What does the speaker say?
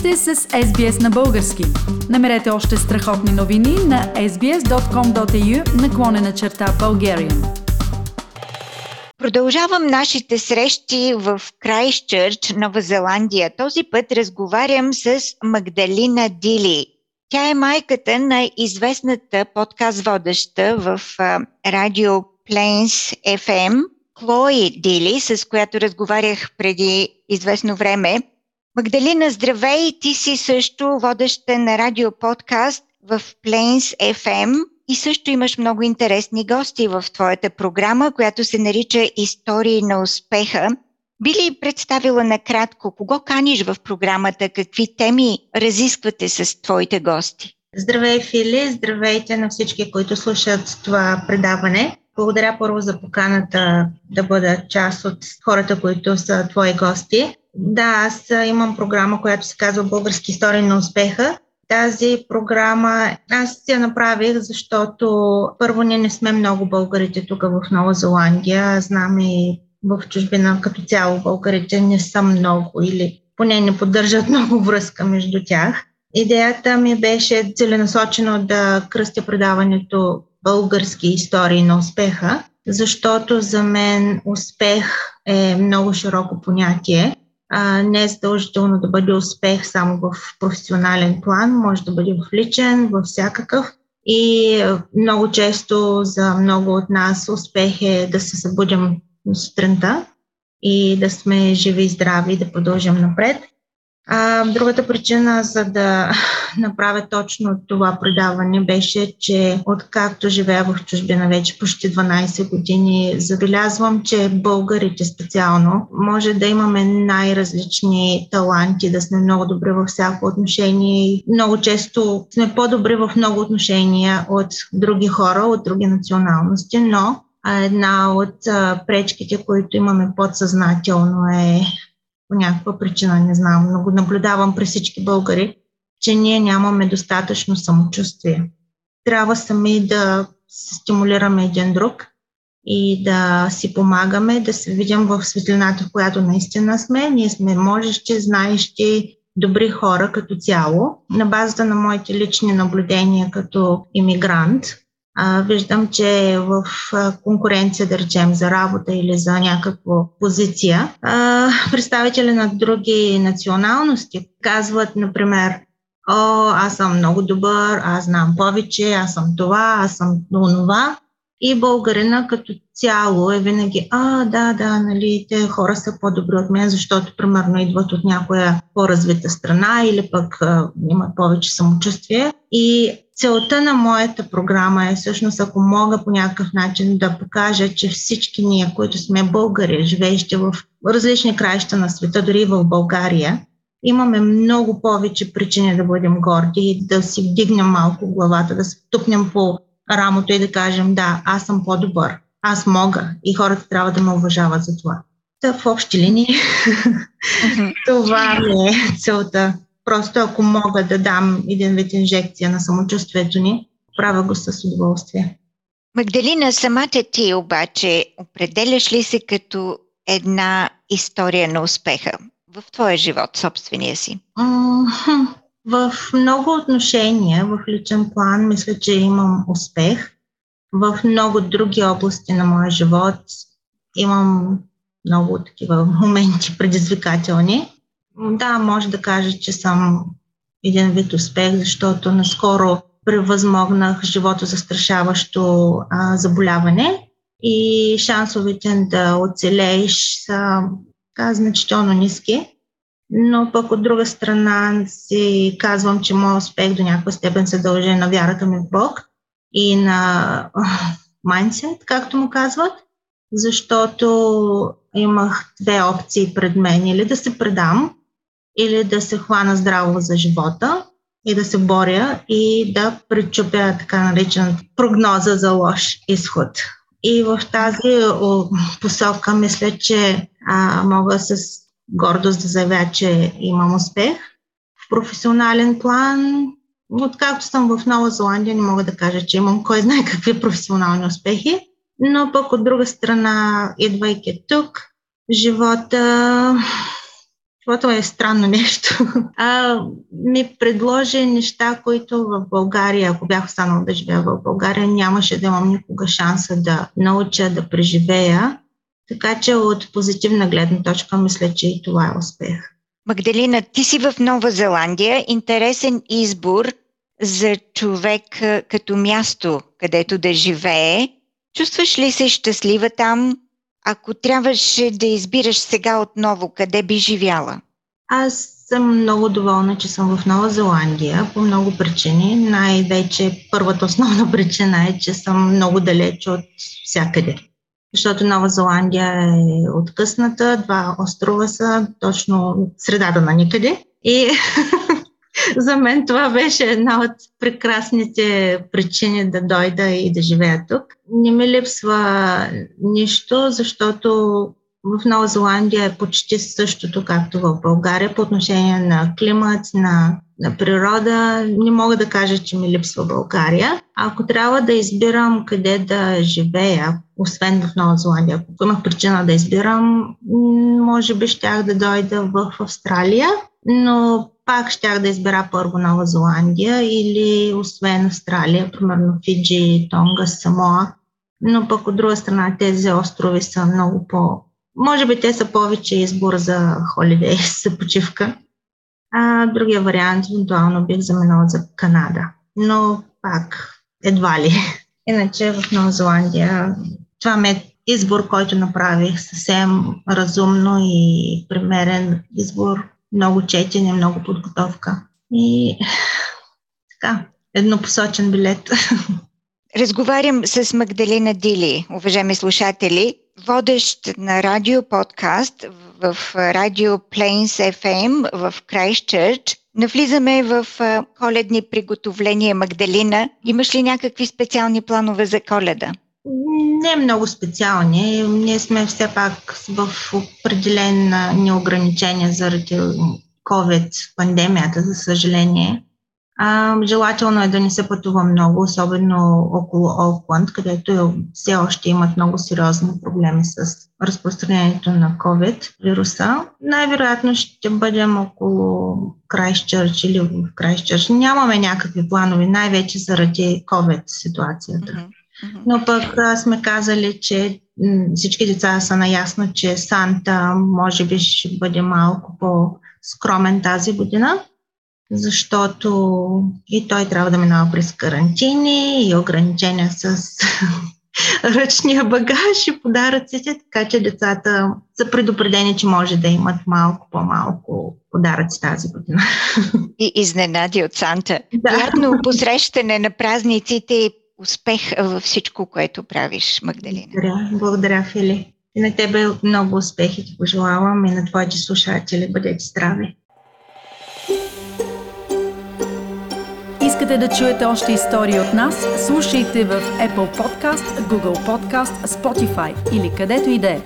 сте с SBS на български. Намерете още страхотни новини на sbs.com.au наклонена черта Bulgarian. Продължавам нашите срещи в Крайстчърч, Нова Зеландия. Този път разговарям с Магдалина Дили. Тя е майката на известната подкаст водеща в радио Plains FM, Клои Дили, с която разговарях преди известно време. Магдалина, здравей! Ти си също водеща на радио подкаст в Plains FM и също имаш много интересни гости в твоята програма, която се нарича Истории на успеха. Би ли представила накратко кого каниш в програмата, какви теми разисквате с твоите гости? Здравей, Фили! Здравейте на всички, които слушат това предаване. Благодаря първо за поканата да бъда част от хората, които са твои гости. Да, аз имам програма, която се казва Български истории на успеха. Тази програма аз я направих, защото първо ние не сме много българите тук в Нова Зеландия. Знам и в чужбина като цяло българите не са много или поне не поддържат много връзка между тях. Идеята ми беше целенасочено да кръстя предаването български истории на успеха, защото за мен успех е много широко понятие. А, не е задължително да бъде успех само в професионален план, може да бъде в личен, във всякакъв. И много често за много от нас успех е да се събудим сутринта и да сме живи и здрави и да продължим напред. А, другата причина за да направя точно това предаване беше, че откакто живея в чужбина вече почти 12 години, забелязвам, че българите специално може да имаме най-различни таланти, да сме много добри във всяко отношение. Много често сме по-добри в много отношения от други хора, от други националности, но една от пречките, които имаме подсъзнателно е по някаква причина, не знам, но го наблюдавам при всички българи, че ние нямаме достатъчно самочувствие. Трябва сами да се стимулираме един друг и да си помагаме, да се видим в светлината, в която наистина сме. Ние сме можещи, знаещи, добри хора като цяло. На базата на моите лични наблюдения като иммигрант, а, виждам, че в конкуренция, да речем, за работа или за някаква позиция, а, представители на други националности казват, например, О, аз съм много добър, аз знам повече, аз съм това, аз съм онова. И българина като цяло е винаги, а, да, да, нали, те хора са по-добри от мен, защото примерно идват от някоя по-развита страна или пък а, имат повече самочувствие. И целта на моята програма е всъщност, ако мога по някакъв начин да покажа, че всички ние, които сме българи, живеещи в различни краища на света, дори в България, имаме много повече причини да бъдем горди и да си вдигнем малко главата, да се тупнем по рамото и да кажем, да, аз съм по-добър, аз мога и хората трябва да ме уважават за това. Та в общи линии това е целта. Просто ако мога да дам един вид инжекция на самочувствието ни, правя го с удоволствие. Магдалина, самата ти обаче определяш ли се като една история на успеха в твоя живот, собствения си? В много отношения, в личен план, мисля, че имам успех. В много други области на моя живот имам много такива моменти предизвикателни. Да, може да кажа, че съм един вид успех, защото наскоро превъзмогнах живото застрашаващо а, заболяване и шансовете да оцелееш са така, значително ниски. Но пък от друга страна си казвам, че моят успех до някаква степен се дължи на вярата ми в Бог и на майндсет, както му казват, защото имах две опции пред мен. Или да се предам, или да се хвана здраво за живота и да се боря и да пречупя така наречената прогноза за лош изход. И в тази посока мисля, че а, мога с гордост да заявя, че имам успех. В професионален план, откакто съм в Нова Зеландия, не мога да кажа, че имам кой знае какви професионални успехи, но пък от друга страна, идвайки тук, живота защото е странно нещо, а, ми предложи неща, които в България, ако бях останала да живея в България, нямаше да имам никога шанса да науча, да преживея. Така че от позитивна гледна точка мисля, че и това е успех. Магдалина, ти си в Нова Зеландия. Интересен избор за човек като място, където да живее. Чувстваш ли се щастлива там? Ако трябваше да избираш сега отново, къде би живяла? Аз съм много доволна, че съм в Нова Зеландия по много причини. Най-вече първата основна причина е, че съм много далеч от всякъде. Защото Нова Зеландия е откъсната, два острова са точно средата на никъде. И за мен това беше една от прекрасните причини да дойда и да живея тук. Не ми липсва нищо, защото в Нова Зеландия е почти същото, както в България по отношение на климат, на, на природа. Не мога да кажа, че ми липсва България. Ако трябва да избирам къде да живея, освен в Нова Зеландия, ако имах причина да избирам, може би щях да дойда в Австралия, но пак щях да избера първо Нова Зеландия или освен Австралия, примерно Фиджи, Тонга, Самоа. Но пък от друга страна тези острови са много по... Може би те са повече избор за холидей, за почивка. А другия вариант, евентуално бих заминала за Канада. Но пак едва ли. Иначе в Нова Зеландия това ме е избор, който направих съвсем разумно и примерен избор много четене, много подготовка. И така, еднопосочен билет. Разговарям с Магдалина Дили, уважаеми слушатели, водещ на радио подкаст в радио Plains FM в Крайстчърч. Навлизаме в коледни приготовления. Магдалина, имаш ли някакви специални планове за коледа? Не много специални. Ние сме все пак в определен неограничения заради COVID, пандемията, за съжаление. А, желателно е да не се пътува много, особено около Окланд, където все още имат много сериозни проблеми с разпространението на COVID вируса. Най-вероятно ще бъдем около Крайстчърч или в Крайстчърч. Нямаме някакви планови, най-вече заради COVID ситуацията. Mm-hmm. Но пък сме казали, че всички деца са наясно, че Санта може би ще бъде малко по-скромен тази година, защото и той трябва да минава през карантини и ограничения с ръчния багаж и подаръците, така че децата са предупредени, че може да имат малко по-малко подаръци тази година. И изненади от Санта. Да. Приятно посрещане на празниците и успех във всичко, което правиш, Магдалина. Благодаря, благодаря Фили. И на тебе много успехи ти пожелавам и на твоите слушатели. Бъдете здрави! Искате да чуете още истории от нас? Слушайте в Apple Podcast, Google Podcast, Spotify или където и да е.